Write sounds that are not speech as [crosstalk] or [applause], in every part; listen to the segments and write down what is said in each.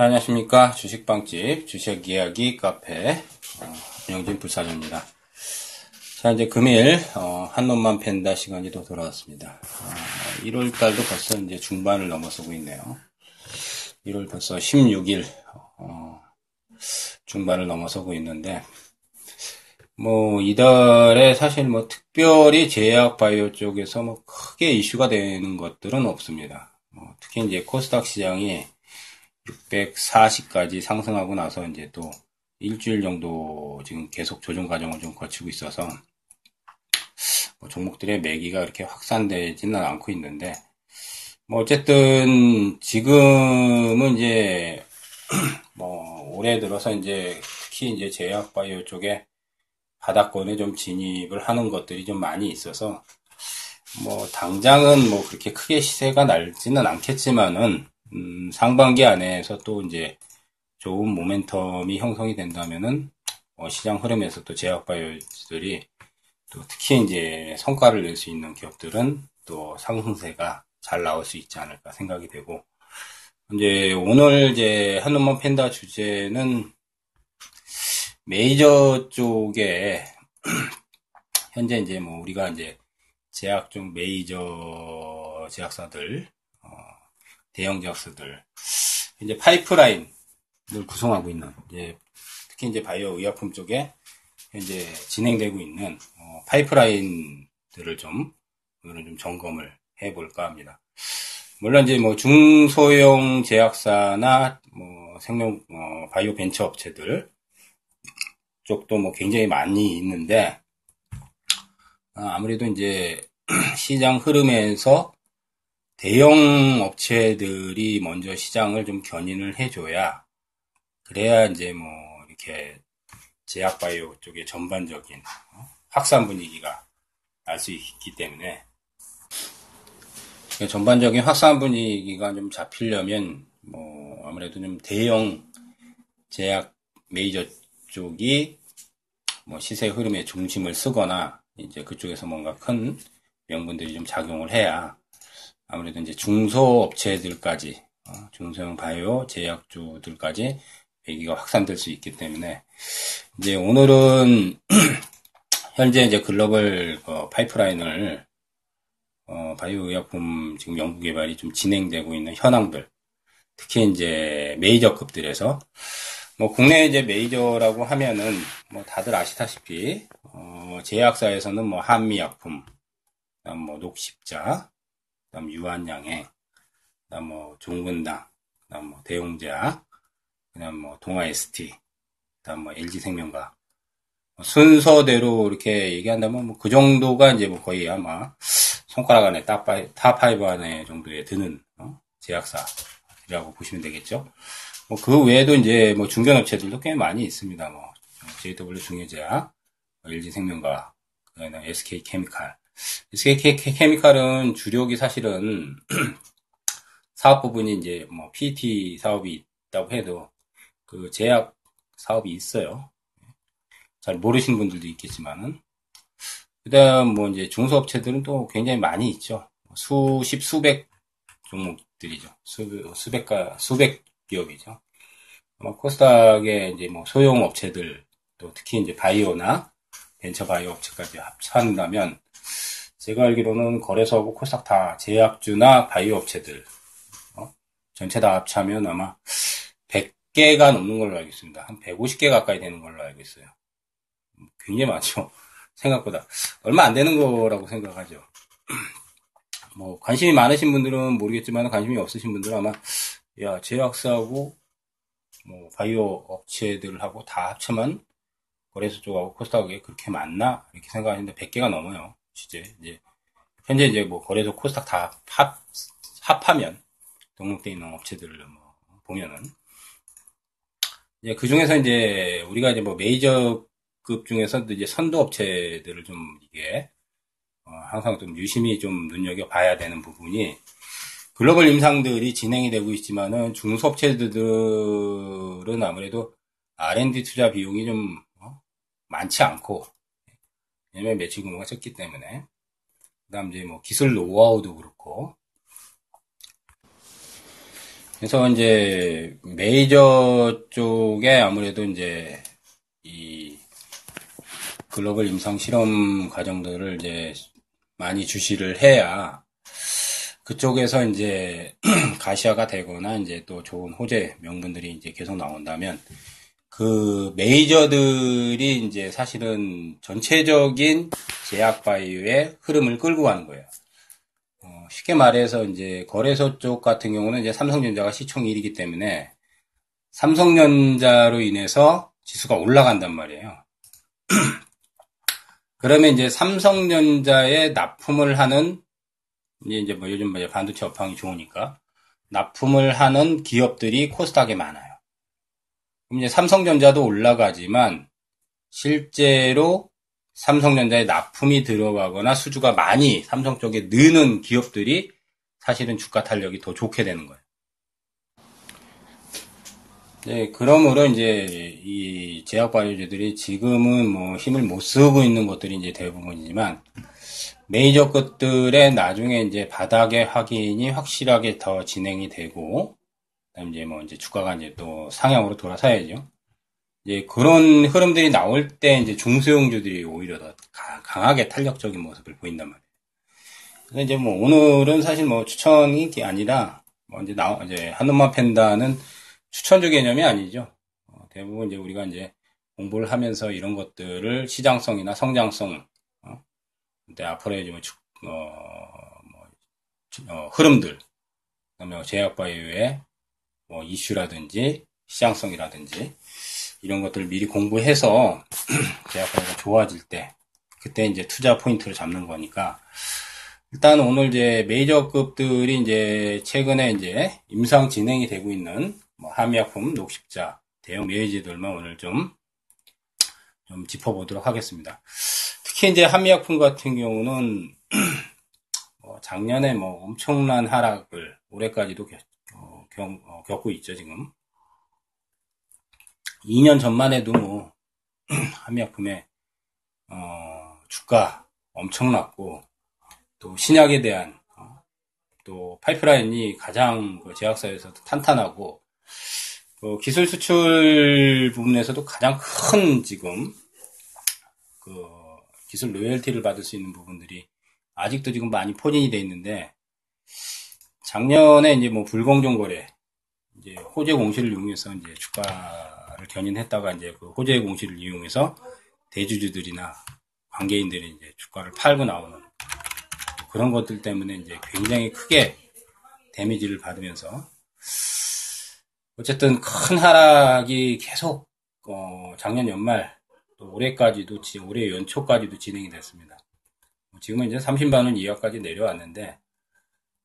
자, 안녕하십니까. 주식빵집, 주식 이야기 카페, 어, 영진 불사조입니다. 자, 이제 금일, 어, 한 놈만 팬다 시간이 또 돌아왔습니다. 어, 1월 달도 벌써 이제 중반을 넘어서고 있네요. 1월 벌써 16일, 어, 중반을 넘어서고 있는데, 뭐, 이달에 사실 뭐 특별히 제약 바이오 쪽에서 뭐 크게 이슈가 되는 것들은 없습니다. 뭐 특히 이제 코스닥 시장이 640까지 상승하고 나서 이제 또 일주일 정도 지금 계속 조정 과정을 좀 거치고 있어서 뭐 종목들의 매기가 이렇게 확산되지는 않고 있는데 뭐 어쨌든 지금은 이제 [clears throat] 뭐 올해 들어서 이제 특히 이제 제약 바이오 쪽에 바닥권에 좀 진입을 하는 것들이 좀 많이 있어서 뭐 당장은 뭐 그렇게 크게 시세가 날지는 않겠지만은 음, 상반기 안에서 또 이제 좋은 모멘텀이 형성이 된다면은 어, 시장 흐름에서 또 제약바이오들이 또 특히 이제 성과를 낼 수 있는 기업들은 또 상승세가 잘 나올 수 있지 않을까 생각이 되고 이제 오늘 이제 한눈만 팬다 주제는 메이저 쪽에 [clears throat] 현재 이제 뭐 우리가 이제 제약 쪽 메이저 제약사들 어, 대형 제약사들 이제 파이프라인을 구성하고 있는 이제 특히 이제 바이오 의약품 쪽에 현재 진행되고 있는 어, 파이프라인들을 좀 오늘은 좀 점검을 해볼까 합니다. 물론 이제 뭐 중소형 제약사나 뭐 생명 어, 바이오 벤처 업체들 쪽도 뭐 굉장히 많이 있는데 아, 아무래도 이제 [clears throat] 시장 흐름에서 대형 업체들이 먼저 시장을 좀 견인을 해줘야 그래야 이제 뭐 이렇게 제약바이오 쪽의 전반적인 어, 확산 분위기가 날 수 있기 때문에 전반적인 확산 분위기가 좀 잡히려면 뭐 아무래도 좀 대형 제약 메이저 쪽이 뭐 시세 흐름의 중심을 쓰거나 이제 그쪽에서 뭔가 큰 명분들이 좀 작용을 해야 아무래도 이제 중소업체들까지 어, 중소형 바이오 제약주들까지 배기가 확산될 수 있기 때문에 이제 오늘은 [clears throat] 현재 이제 글로벌 어, 파이프라인을 어, 바이오 의약품 지금 연구 개발이 좀 진행되고 있는 현황들 특히 이제 메이저급들에서 뭐 국내 이제 메이저라고 하면은 뭐 다들 아시다시피 어, 제약사에서는 뭐 한미약품, 뭐 녹십자, 그다음 유한양행, 그다음 뭐 종근당, 그다음 뭐 대웅제약, 그다음 뭐 동아ST, 그다음 뭐 LG생명과 뭐 순서대로 이렇게 얘기한다면 뭐 그 정도가 이제 뭐 거의 아마 손가락 안에 top 5 안에 정도에 드는 어? 제약사라고 보시면 되겠죠. 뭐 그 외에도 이제 뭐 중견업체들도 꽤 많이 있습니다. 뭐 JW 중외제약, LG생명과학 그다음에 SK케미칼. SK케미칼은 주력이 사실은 [clears throat] 사업 부분이 이제 뭐 PT 사업이 있다고 해도 그 제약 사업이 있어요. 잘 모르시는 분들도 있겠지만은 그다음 뭐 이제 중소업체들은 또 굉장히 많이 있죠. 수십 수백 종목들이죠. 수, 수백가 수백 기업이죠. 아마 코스닥의 이제 뭐 소형 업체들 또 특히 이제 바이오나 벤처 바이오 업체까지 합산다면 제가 알기로는 거래소하고 코스닥 다 제약주나 바이오 업체들 어? 전체 다 합치면 아마 100개가 넘는 걸로 알고 있습니다. 한 150개 가까이 되는 걸로 알고 있어요. 굉장히 많죠. [laughs] 생각보다 얼마 안 되는 거라고 생각하죠. [clears throat] 뭐 관심이 많으신 분들은 모르겠지만 관심이 없으신 분들은 아마 야 제약사하고 뭐 바이오 업체들하고 다 합치면 거래소 쪽하고 코스닥에 그렇게 많나 이렇게 생각하는데 100개가 넘어요. 실제 이제 현재 이제 뭐 거래소 코스닥 다 합, 합하면 등록돼 있는 업체들을 뭐 보면은 이제 그 중에서 이제 우리가 이제 뭐 메이저급 중에서도 이제 선도 업체들을 좀 이게 어 항상 좀 유심히 좀 눈여겨 봐야 되는 부분이 글로벌 임상들이 진행이 되고 있지만은 중소업체들은 아무래도 R&D 투자 비용이 좀 어? 많지 않고 왜냐면 매출 규모가 적기 때문에. 그 다음 이제 뭐 기술 노하우도 그렇고. 그래서 이제 메이저 쪽에 아무래도 이제 이 글로벌 임상 실험 과정들을 이제 많이 주시를 해야 그쪽에서 이제 [clears throat] 가시화가 되거나 이제 또 좋은 호재 명분들이 이제 계속 나온다면 그 메이저들이 이제 사실은 전체적인 제약 바이오의 흐름을 끌고 가는 거예요. 어, 쉽게 말해서 이제 거래소 쪽 같은 경우는 이제 삼성전자가 시총 1위기 때문에 삼성전자로 인해서 지수가 올라간단 말이에요. [clears throat] 그러면 이제 삼성전자에 납품을 하는 이제 뭐 요즘 뭐 반도체 업황이 좋으니까 납품을 하는 기업들이 코스닥에 많아요. 이제 삼성전자도 올라가지만 실제로 삼성전자에 납품이 들어가거나 수주가 많이 삼성 쪽에 느는 기업들이 사실은 주가 탄력이 더 좋게 되는 거예요. 네, 그러므로 이제 이 제약 바이오제들이 지금은 뭐 힘을 못 쓰고 있는 것들이 이제 대부분이지만 메이저 것들의 나중에 이제 바닥의 확인이 확실하게 더 진행이 되고, 이제 뭐 이제 주가가 이제 또 상향으로 돌아서야죠. 이제 그런 흐름들이 나올 때 이제 중소형주들이 오히려 더 강하게 탄력적인 모습을 보인단 말이에요. 그래서 이제 뭐 오늘은 사실 뭐 추천이 아니라 뭐 이제 나 이제 한눈만 팬다는 추천주 개념이 아니죠. 어, 대부분 이제 우리가 이제 공부를 하면서 이런 것들을 시장성이나 성장성 근데 앞으로 이제 뭐, 어, 뭐, 어, 흐름들, 그다음에 제약바이오의 뭐 이슈라든지 시장성이라든지 이런 것들을 미리 공부해서 [clears throat] 제약바이오가 좋아질 때 그때 이제 투자 포인트를 잡는 거니까 일단 오늘 이제 메이저급들이 이제 최근에 이제 임상 진행이 되고 있는 뭐 함의약품, 녹십자, 대형 메이지들만 오늘 좀, 좀 짚어보도록 하겠습니다. 특히 이제 한미약품 같은 경우는 [clears throat] 뭐 작년에 뭐 엄청난 하락을 올해까지도 어, 겪, 어, 겪고 있죠 지금. 2년 전만 해도 뭐 [clears throat] 한미약품의 어, 주가 엄청났고 또 신약에 대한 어, 또 파이프라인이 가장 그 제약사에서도 탄탄하고 그 기술 수출 부분에서도 가장 큰 지금 그 기술 로열티를 받을 수 있는 부분들이 아직도 지금 많이 포진이 돼 있는데 작년에 이제 뭐 불공정 거래 이제 호재 공시를 이용해서 이제 주가를 견인했다가 이제 그 호재 공시를 이용해서 대주주들이나 관계인들이 이제 주가를 팔고 나오는 그런 것들 때문에 이제 굉장히 크게 데미지를 받으면서 어쨌든 큰 하락이 계속 어 작년 연말 또 올해까지도 올해 연초까지도 진행이 됐습니다. 뭐 지금은 이제 30만 원 이하까지 내려왔는데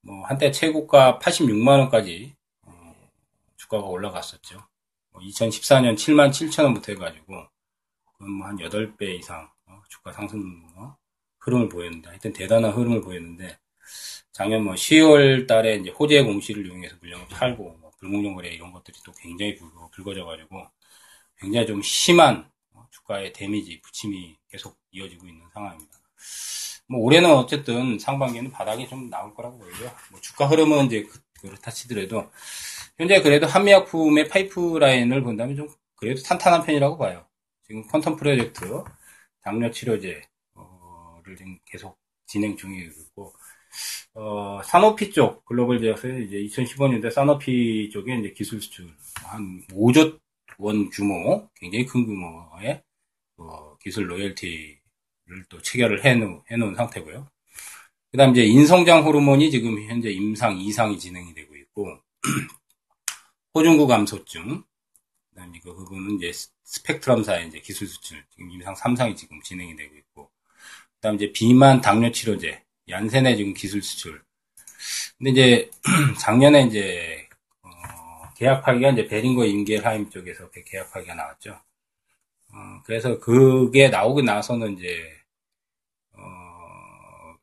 뭐 한때 최고가 86만 원까지 어, 주가가 올라갔었죠. 2014년 7만 7천 원부터 해가지고 뭐한 8배 이상 어, 주가 상승 어, 흐름을 보였는데 하여튼 대단한 흐름을 보였는데 작년 뭐 10월 달에 이제 호재 공시를 이용해서 물량을 팔고 뭐 불공정 거래 이런 것들이 또 굉장히 불거져가지고 굉장히 좀 심한 주가의 데미지, 부침이 계속 이어지고 있는 상황입니다. 뭐 올해는 어쨌든 상반기에는 바닥이 좀 나올 거라고 보이고요. 뭐 주가 흐름은 이제 그, 그렇다 치더라도 현재 그래도 한미약품의 파이프라인을 본다면 좀 그래도 탄탄한 편이라고 봐요. 지금 퀀텀 프로젝트 당뇨 치료제를 지금 계속 진행 중이고 어, 산오피 쪽 글로벌 제약서 이제 2015년대 산오피 쪽에 이제 기술 수출 한 5조 원 규모 굉장히 큰 규모의 어, 기술 로열티를 또 체결을 해놓은, 해놓은 상태고요. 그 다음 이제 인성장 호르몬이 지금 현재 임상 2상이 진행이 되고 있고, [clears throat] 호중구 감소증, 그 다음에 그 부분은 이제 스펙트럼사의 이제 기술 수출, 지금 임상 3상이 지금 진행이 되고 있고, 그 다음 이제 비만 당뇨 치료제, 얀센의 지금 기술 수출. 근데 이제 [clears throat] 작년에 이제, 어, 계약하기가 이제 베링거 인겔하임 쪽에서 계약하기가 나왔죠. 어, 그래서 그게 나오고 나서는 이제 어,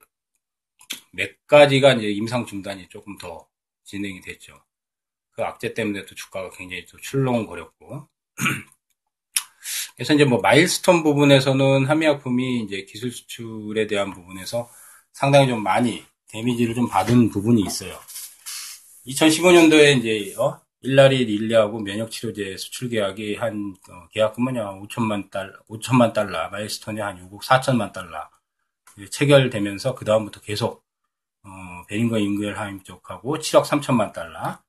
몇 가지가 이제 임상 중단이 조금 더 진행이 됐죠. 그 악재 때문에 또 주가가 굉장히 또 출렁거렸고. [clears throat] 그래서 이제 뭐 마일스톤 부분에서는 한미약품이 이제 기술 수출에 대한 부분에서 상당히 좀 많이 데미지를 좀 받은 부분이 있어요. 2015년도에 이제, 어? 일라리 릴리하고 면역치료제 수출 계약이 한, 어, 계약금은 약 5천만 달러, 5천만 달러, 마일스톤이 한 6억 4천만 달러. 체결되면서 그 다음부터 계속, 어, 베링거 잉글하임 쪽하고 7억 3천만 달러,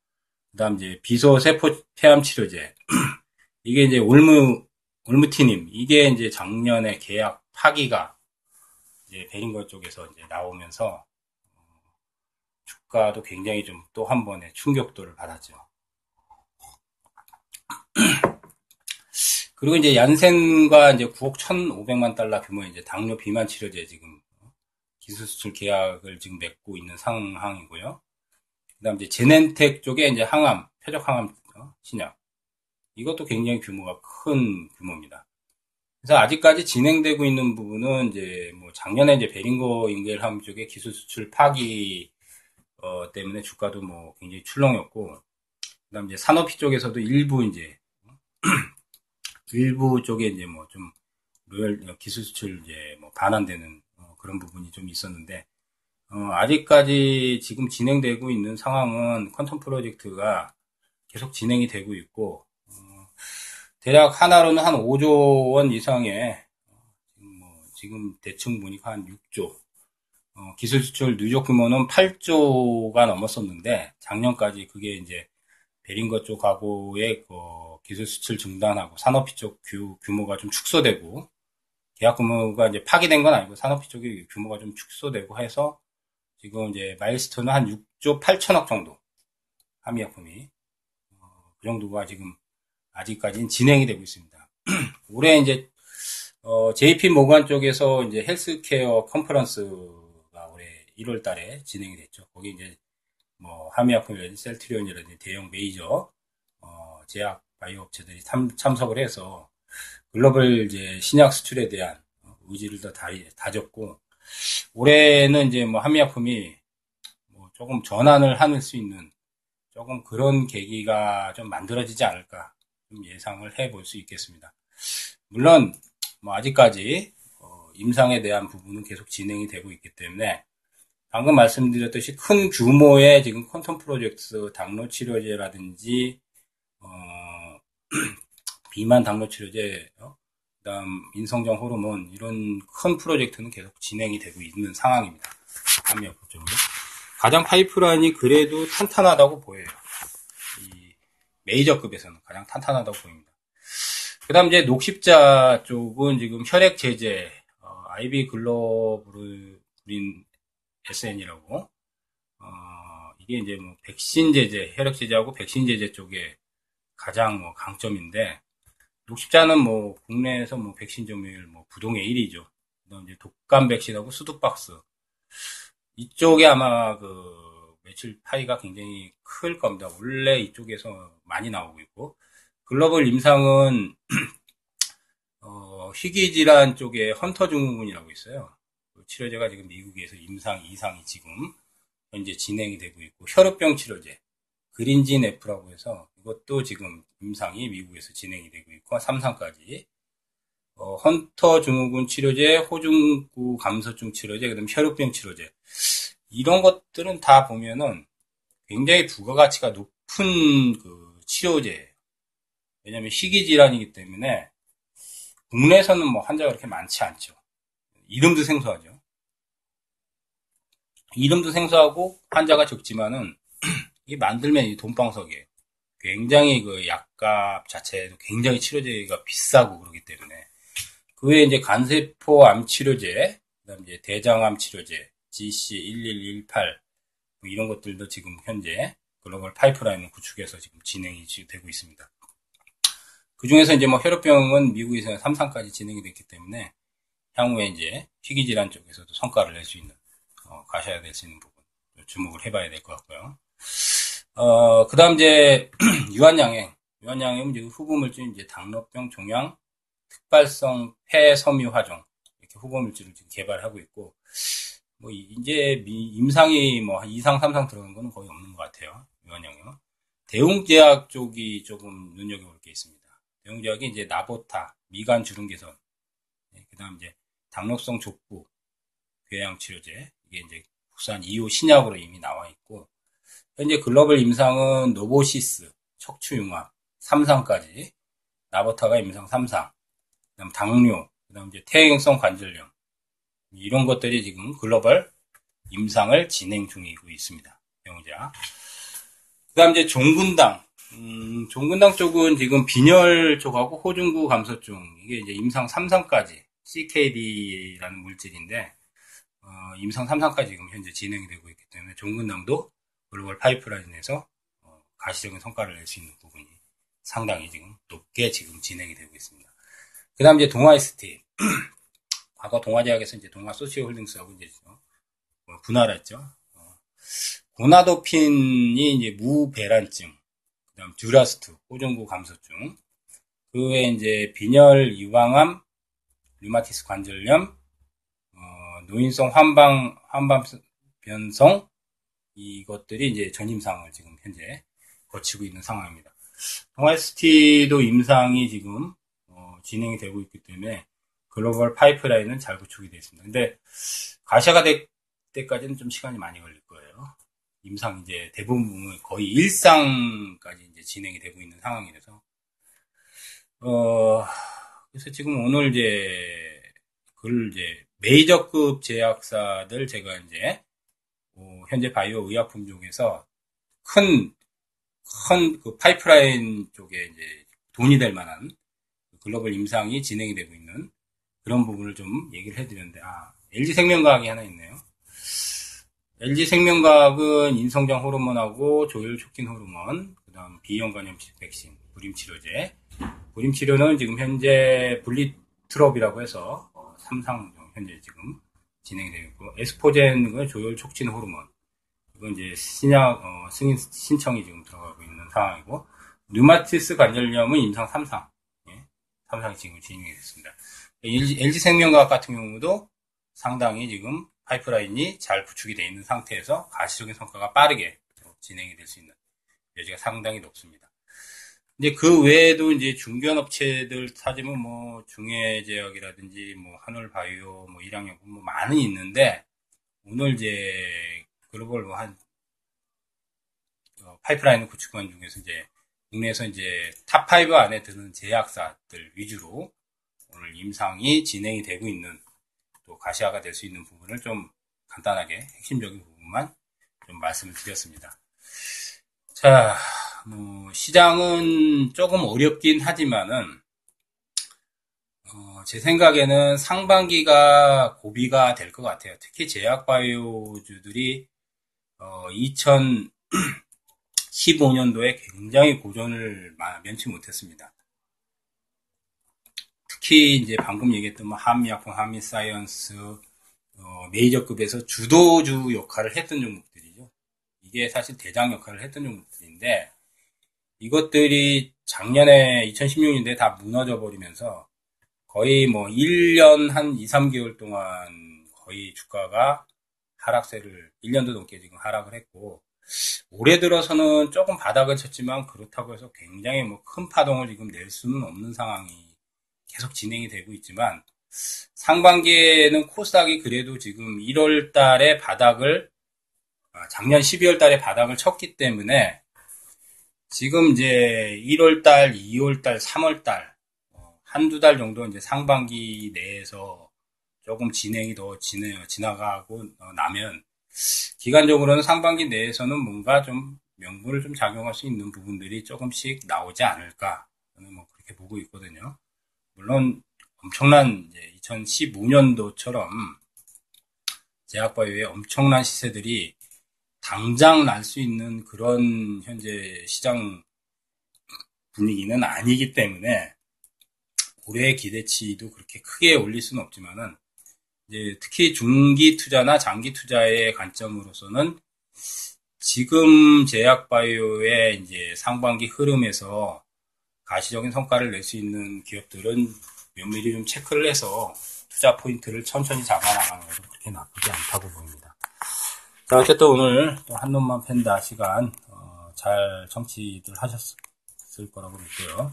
그 다음 이제 비소 세포 폐암 치료제, [clears throat] 이게 이제 올무, 올무티님, 이게 이제 작년에 계약 파기가 이제 베링거 쪽에서 이제 나오면서, 어, 주가도 굉장히 좀 또 한 번의 충격도를 받았죠. 그리고 이제 얀센과 이제 9억 1,500만 달러 규모의 이제 당뇨 비만 치료제 지금 기술 수출 계약을 지금 맺고 있는 상황이고요. 그다음 이제 제넨텍 쪽에 이제 항암, 표적 항암 어, 신약. 이것도 굉장히 규모가 큰 규모입니다. 그래서 아직까지 진행되고 있는 부분은 이제 뭐 작년에 이제 베링거 인겔함 쪽에 기술 수출 파기 어, 때문에 주가도 뭐 굉장히 출렁였고, 그다음 이제 산업피 쪽에서도 일부 이제 [clears throat] 일부 쪽에 이제 뭐 좀 로열 기술 수출 이제 뭐 반환되는 어, 그런 부분이 좀 있었는데 어, 아직까지 지금 진행되고 있는 상황은 퀀텀 프로젝트가 계속 진행이 되고 있고 어, 대략 하나로는 한 5조 원 이상의 어, 지금, 뭐 지금 대충 보니까 한 6조. 어, 기술 수출 누적 규모는 8조가 넘었었는데 작년까지 그게 이제 베링거 쪽하고의 그 기술 수출 중단하고 산업비 쪽 규, 규모가 좀 축소되고 계약 규모가 이제 파기된 건 아니고 산업비 쪽이 규모가 좀 축소되고 해서 지금 이제 milestone은 한 6조 8천억 정도 한미약품이 어, 그 정도가 지금 아직까지는 진행이 되고 있습니다. [clears throat] 올해 이제 어, JP 모간 쪽에서 이제 healthcare conference가 올해 1월 달에 진행이 됐죠. 거기 이제 뭐 한미약품이라든지 셀트리온이라든지 대형 메이저 어, 제약 바이오 업체들이 참, 참석을 해서 글로벌 이제 신약 수출에 대한 의지를 더 다졌고 올해는 이제 뭐 한미약품이 뭐 조금 전환을 할수 있는 조금 그런 계기가 좀 만들어지지 않을까 좀 예상을 해볼 수 있겠습니다. 물론 뭐 아직까지 어 임상에 대한 부분은 계속 진행이 되고 있기 때문에 방금 말씀드렸듯이 큰 규모의 지금 퀀텀 프로젝트 당뇨 치료제라든지 어 [clears throat] 비만 당뇨 치료제, 어? 그다음 인성정 호르몬 이런 큰 프로젝트는 계속 진행이 되고 있는 상황입니다. 함의약품 쪽으로 가장 파이프라인이 그래도 탄탄하다고 보여요. 이 메이저급에서는 가장 탄탄하다고 보입니다. 그다음 이제 녹십자 쪽은 지금 혈액 제제, 어, IB 글로브린 SN이라고 어, 이게 이제 뭐 백신 제제, 혈액 제제하고 백신 제제 쪽에 가장 뭐 강점인데 녹십자는 뭐 국내에서 뭐 백신 점유율 뭐 부동의 1위죠. 그다음 이제 독감 백신하고 수두박스 이쪽에 아마 그 매출 파이가 굉장히 클 겁니다. 원래 이쪽에서 많이 나오고 있고 글로벌 임상은 [clears throat] 어, 희귀 질환 쪽에 헌터 증후군이라고 있어요. 그 치료제가 지금 미국에서 임상 이상이 지금 현재 진행이 되고 있고 혈우병 치료제 그린진 F라고 해서 이것도 지금 임상이 미국에서 진행이 되고 있고 3상까지 어, 헌터 증후군 치료제, 호중구 감소증 치료제, 그다음 혈우병 치료제 이런 것들은 다 보면은 굉장히 부가가치가 높은 그 치료제예요. 왜냐하면 희귀 질환이기 때문에 국내에서는 뭐 환자가 그렇게 많지 않죠. 이름도 생소하죠. 이름도 생소하고 환자가 적지만은 [clears throat] 이 만들면 이 돈방석이에요. 굉장히 그 약값 자체도 굉장히 치료제가 비싸고 그러기 때문에 그 외에 이제 간세포 암 치료제, 그다음 이제 대장암 치료제, GC1118 뭐 이런 것들도 지금 현재 글로벌 파이프라인을 구축해서 지금 진행이 되고 있습니다. 그 중에서 이제 뭐 혈우병은 미국에서 3상까지 진행이 됐기 때문에 향후에 이제 희귀 질환 쪽에서도 성과를 낼 수 있는 어, 가셔야 될 수 있는 부분 주목을 해봐야 될 것 같고요. 어, 그 다음 이제, [clears throat] 유한양행. 유한양행은 지금 후보물질, 이제 당뇨병, 종양, 특발성 폐섬유 화종. 이렇게 후보물질을 지금 개발하고 있고, 뭐, 이제 임상이 뭐, 2상, 3상 들어간 거는 거의 없는 것 같아요. 유한양행은. 대웅제약 쪽이 조금 눈여겨볼 게 있습니다. 대웅제약이 이제 나보타, 미간 주름 개선, 네, 그 다음 이제 당뇨성 족부, 궤양 치료제, 이게 이제 국산 2호 신약으로 이미 나와 있고, 현재 글로벌 임상은 노보시스, 척추융합, 삼상까지, 나보타가 임상 3상, 그다음 당뇨, 그다음 이제 퇴행성 관절염 이런 것들이 지금 글로벌 임상을 진행 중이고 있습니다. 병자. 그다음 이제 종군당, 음, 종군당 쪽은 지금 빈혈 쪽하고 호중구 감소증 이게 이제 임상 3상까지 CKD라는 물질인데 어, 임상 3상까지 지금 현재 진행이 되고 있기 때문에 종군당도 글로벌 파이프라인에서 어, 가시적인 성과를 낼 수 있는 부분이 상당히 지금 높게 지금 진행이 되고 있습니다. 그 다음 이제 동아이스티. 과거 동아제약에서 이제 동아 소시오 홀딩스하고 [clears throat] 이제 어, 분할을 했죠. 어, 고나도핀이 이제 무배란증, 그 다음 듀라스틴, 호중구 감소증, 그 외에 이제 빈혈 유방암, 류마티스 관절염, 어, 노인성 황반, 황반 변성, 이것들이 이제 전임상을 지금 현재 거치고 있는 상황입니다. 동아에스티도 임상이 지금 어, 진행이 되고 있기 때문에 글로벌 파이프라인은 잘 구축이 되어 있습니다. 근데 가시화가 될 때까지는 좀 시간이 많이 걸릴 거예요. 임상 이제 대부분 거의 일상까지 이제 진행이 되고 있는 상황이라서 어 그래서 지금 오늘 이제 글 이제 메이저급 제약사들 제가 이제 어, 현재 바이오 의약품 중에서 큰, 큰 그 파이프라인 쪽에 이제 돈이 될 만한 글로벌 임상이 진행이 되고 있는 그런 부분을 좀 얘기를 해드렸는데, 아, LG생명과학이 하나 있네요. LG생명과학은 인성장 호르몬하고 조혈 촉진 호르몬, 그 다음 B형 간염식 백신, 불임 치료제. 불임 치료는 지금 현재 폴리트롭이라고 해서 어, 3상 현재 지금 진행이 되고 있고, 에스포젠은 조혈 촉진 호르몬. 이건 이제 신약, 어, 승인, 신청이 지금 들어가고 있는 상황이고, 류마티스 관절염은 임상 3상, 예, 3상이 지금 진행이 됐습니다. LG, 생명과학 같은 경우도 상당히 지금 파이프라인이 잘 구축이 되어 있는 상태에서 가시적인 성과가 빠르게 진행이 될 수 있는 여지가 상당히 높습니다. 이제 그 외에도 이제 중견 업체들 찾으면 뭐 중해제약이라든지 뭐 한올바이오, 뭐 일양약품 뭐 많이 있는데 오늘 이제 글로벌 뭐한 어, 파이프라인 구축관 중에서 이제 국내에서 이제 top 5 안에 드는 제약사들 위주로 오늘 임상이 진행이 되고 있는 또 가시화가 될 수 있는 부분을 좀 간단하게 핵심적인 부분만 좀 말씀을 드렸습니다. 자, 뭐 시장은 조금 어렵긴 하지만은 어, 제 생각에는 상반기가 고비가 될 것 같아요. 특히 제약바이오주들이 어, 2015년도에 굉장히 고전을 면치 못했습니다. 특히 이제 방금 얘기했던 뭐 한미약품, 한미사이언스, 어, 메이저급에서 주도주 역할을 했던 종목들이죠. 이게 사실 대장 역할을 했던 종목들인데 이것들이 작년에 2016년도에 다 무너져 버리면서 거의 뭐 1년 한 2, 3개월 동안 거의 주가가 하락세를 1년도 넘게 지금 하락을 했고 올해 들어서는 조금 바닥을 쳤지만 그렇다고 해서 굉장히 뭐 큰 파동을 지금 낼 수는 없는 상황이 계속 진행이 되고 있지만 상반기에는 코스닥이 그래도 지금 1월 달에 바닥을 아, 작년 12월 달에 바닥을 쳤기 때문에 지금 이제 1월 달, 2월 달, 3월 달 어, 한두 달 정도 이제 상반기 내에서 조금 진행이 더 지내, 지나가고 나면 기간적으로는 상반기 내에서는 뭔가 좀 명분을 좀 작용할 수 있는 부분들이 조금씩 나오지 않을까 저는 뭐 그렇게 보고 있거든요. 물론 엄청난 이제 2015년도처럼 제약바이오의 엄청난 시세들이 당장 날 수 있는 그런 현재 시장 분위기는 아니기 때문에 올해 기대치도 그렇게 크게 올릴 수는 없지만은 이제 특히 중기 투자나 장기 투자의 관점으로서는 지금 제약바이오의 이제 상반기 흐름에서 가시적인 성과를 낼 수 있는 기업들은 면밀히 좀 체크를 해서 투자 포인트를 천천히 잡아나가는 것도 그렇게 나쁘지 않다고 보입니다. 자, 어쨌든 오늘 한 놈만 팬다 시간 어, 잘 청취들 하셨을 거라고 믿고요.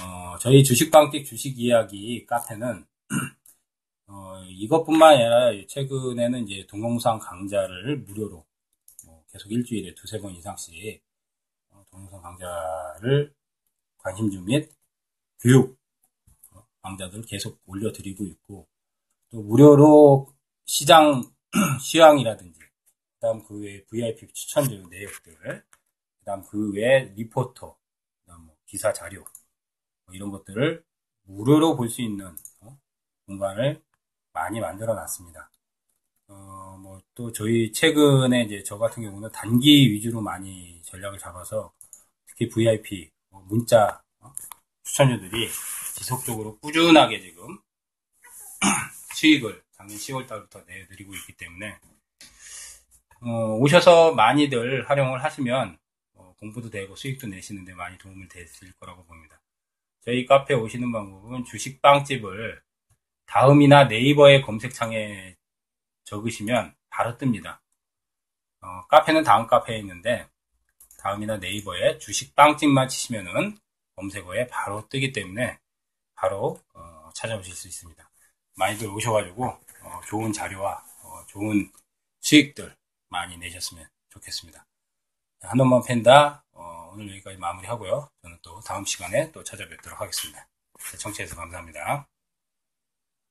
어, 저희 주식방틱 주식 이야기 카페는 [clears throat] 어, 이것뿐만 아니라 최근에는 이제 동영상 강좌를 무료로 뭐 계속 일주일에 두세 번 이상씩 어, 동영상 강좌를 관심주 및 교육 어, 강좌들 계속 올려드리고 있고 또 무료로 시장 [clears throat] 시황이라든지 그다음 그 외에 VIP 추천주 내역들 그다음 그 외에 리포터 그다음 뭐 기사 자료 뭐 이런 것들을 무료로 볼 수 있는 어, 공간을 많이 만들어 놨습니다. 어, 뭐, 또 저희 최근에 이제 저 같은 경우는 단기 위주로 많이 전략을 잡아서 특히 VIP, 뭐 문자, 어, 추천주들이 지속적으로 꾸준하게 지금 [clears throat] 수익을 작년 10월 달부터 내드리고 있기 때문에, 어, 오셔서 많이들 활용을 하시면, 어, 공부도 되고 수익도 내시는데 많이 도움을 되실 거라고 봅니다. 저희 카페 오시는 방법은 주식빵집을 다음이나 네이버의 검색창에 적으시면 바로 뜹니다. 어, 카페는 다음 카페에 있는데 다음이나 네이버에 주식빵집만 치시면은 검색어에 바로 뜨기 때문에 바로 어, 찾아오실 수 있습니다. 많이들 오셔가지고 어, 좋은 자료와 어, 좋은 수익들 많이 내셨으면 좋겠습니다. 한번만 팬다 어, 오늘 여기까지 마무리하고요. 저는 또 다음 시간에 또 찾아뵙도록 하겠습니다. 청취해서 감사합니다.